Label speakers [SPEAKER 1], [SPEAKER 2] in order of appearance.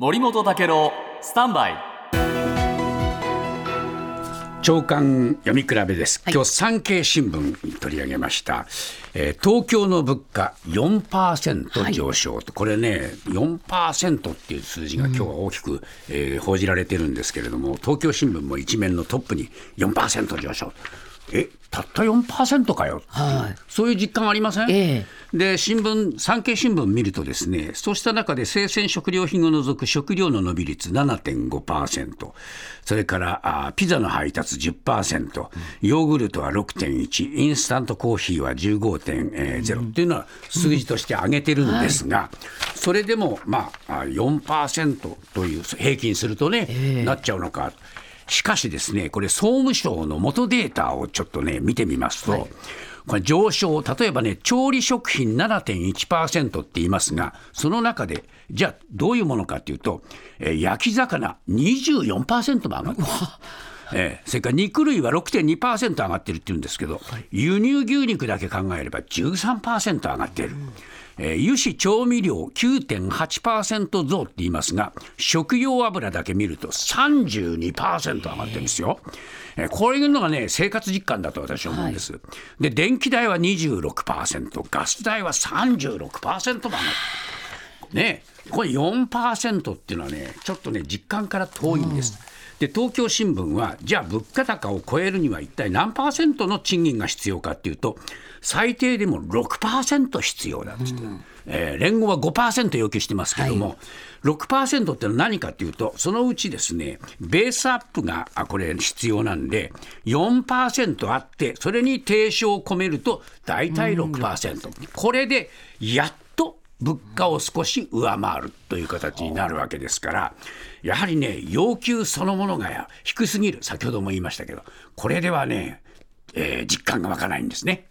[SPEAKER 1] 森本武郎スタンバイ。
[SPEAKER 2] 長官読み比べです、今日産経新聞に取り上げました、えー東京の物価4%上昇と、これね4%っていう数字が今日は大きく、えー報じられてるんですけれども東京新聞も一面のトップに4%上昇。えたった4%かよ、
[SPEAKER 3] はい。
[SPEAKER 2] そういう実感ありません、
[SPEAKER 3] え
[SPEAKER 2] で新聞産経新聞見るとですねそうした中で生鮮食料品を除く食料の伸び率7.5%それからあピザの配達10%ヨーグルトは6.1インスタントコーヒーは15.0っていうのは数字として上げてるんですが、それでもまああ4%という平均するとね、なっちゃうのか。しかしですね、これ総務省の元データをちょっとね、見てみますと、これ上昇、例えばね、調理食品7.1%って言いますが、その中で、じゃあどういうものかっていうと、えー焼き魚24%も上がってる。えーそれから肉類は6.2%上がってるって言うんですけど、輸入牛肉だけ考えれば13%上がっている。えー油脂調味料9.8%増って言いますが、食用油だけ見ると32%上がってるんですよ。えーこういうのがね、生活実感だと私は思うんです。で、電気代は26%、ガス代は36%も上がってる。ね、これ4%っていうのはね、ちょっとね、実感から遠いんです。で東京新聞は、じゃあ物価高を超えるには一体何パーセントの賃金が必要かっていうと、最低でも6%必要だって言って、えー連合は5%要求してますけども、6%ってのは何かっていうと、そのうちですね、ベースアップがあこれ必要なんで、4%あって、それに定証を込めると、大体6%。これでやっと物価を少し上回るという形になるわけですから、やはりね、要求そのものが低すぎる、先ほども言いましたけど、これではね、えー実感が湧かないんですね。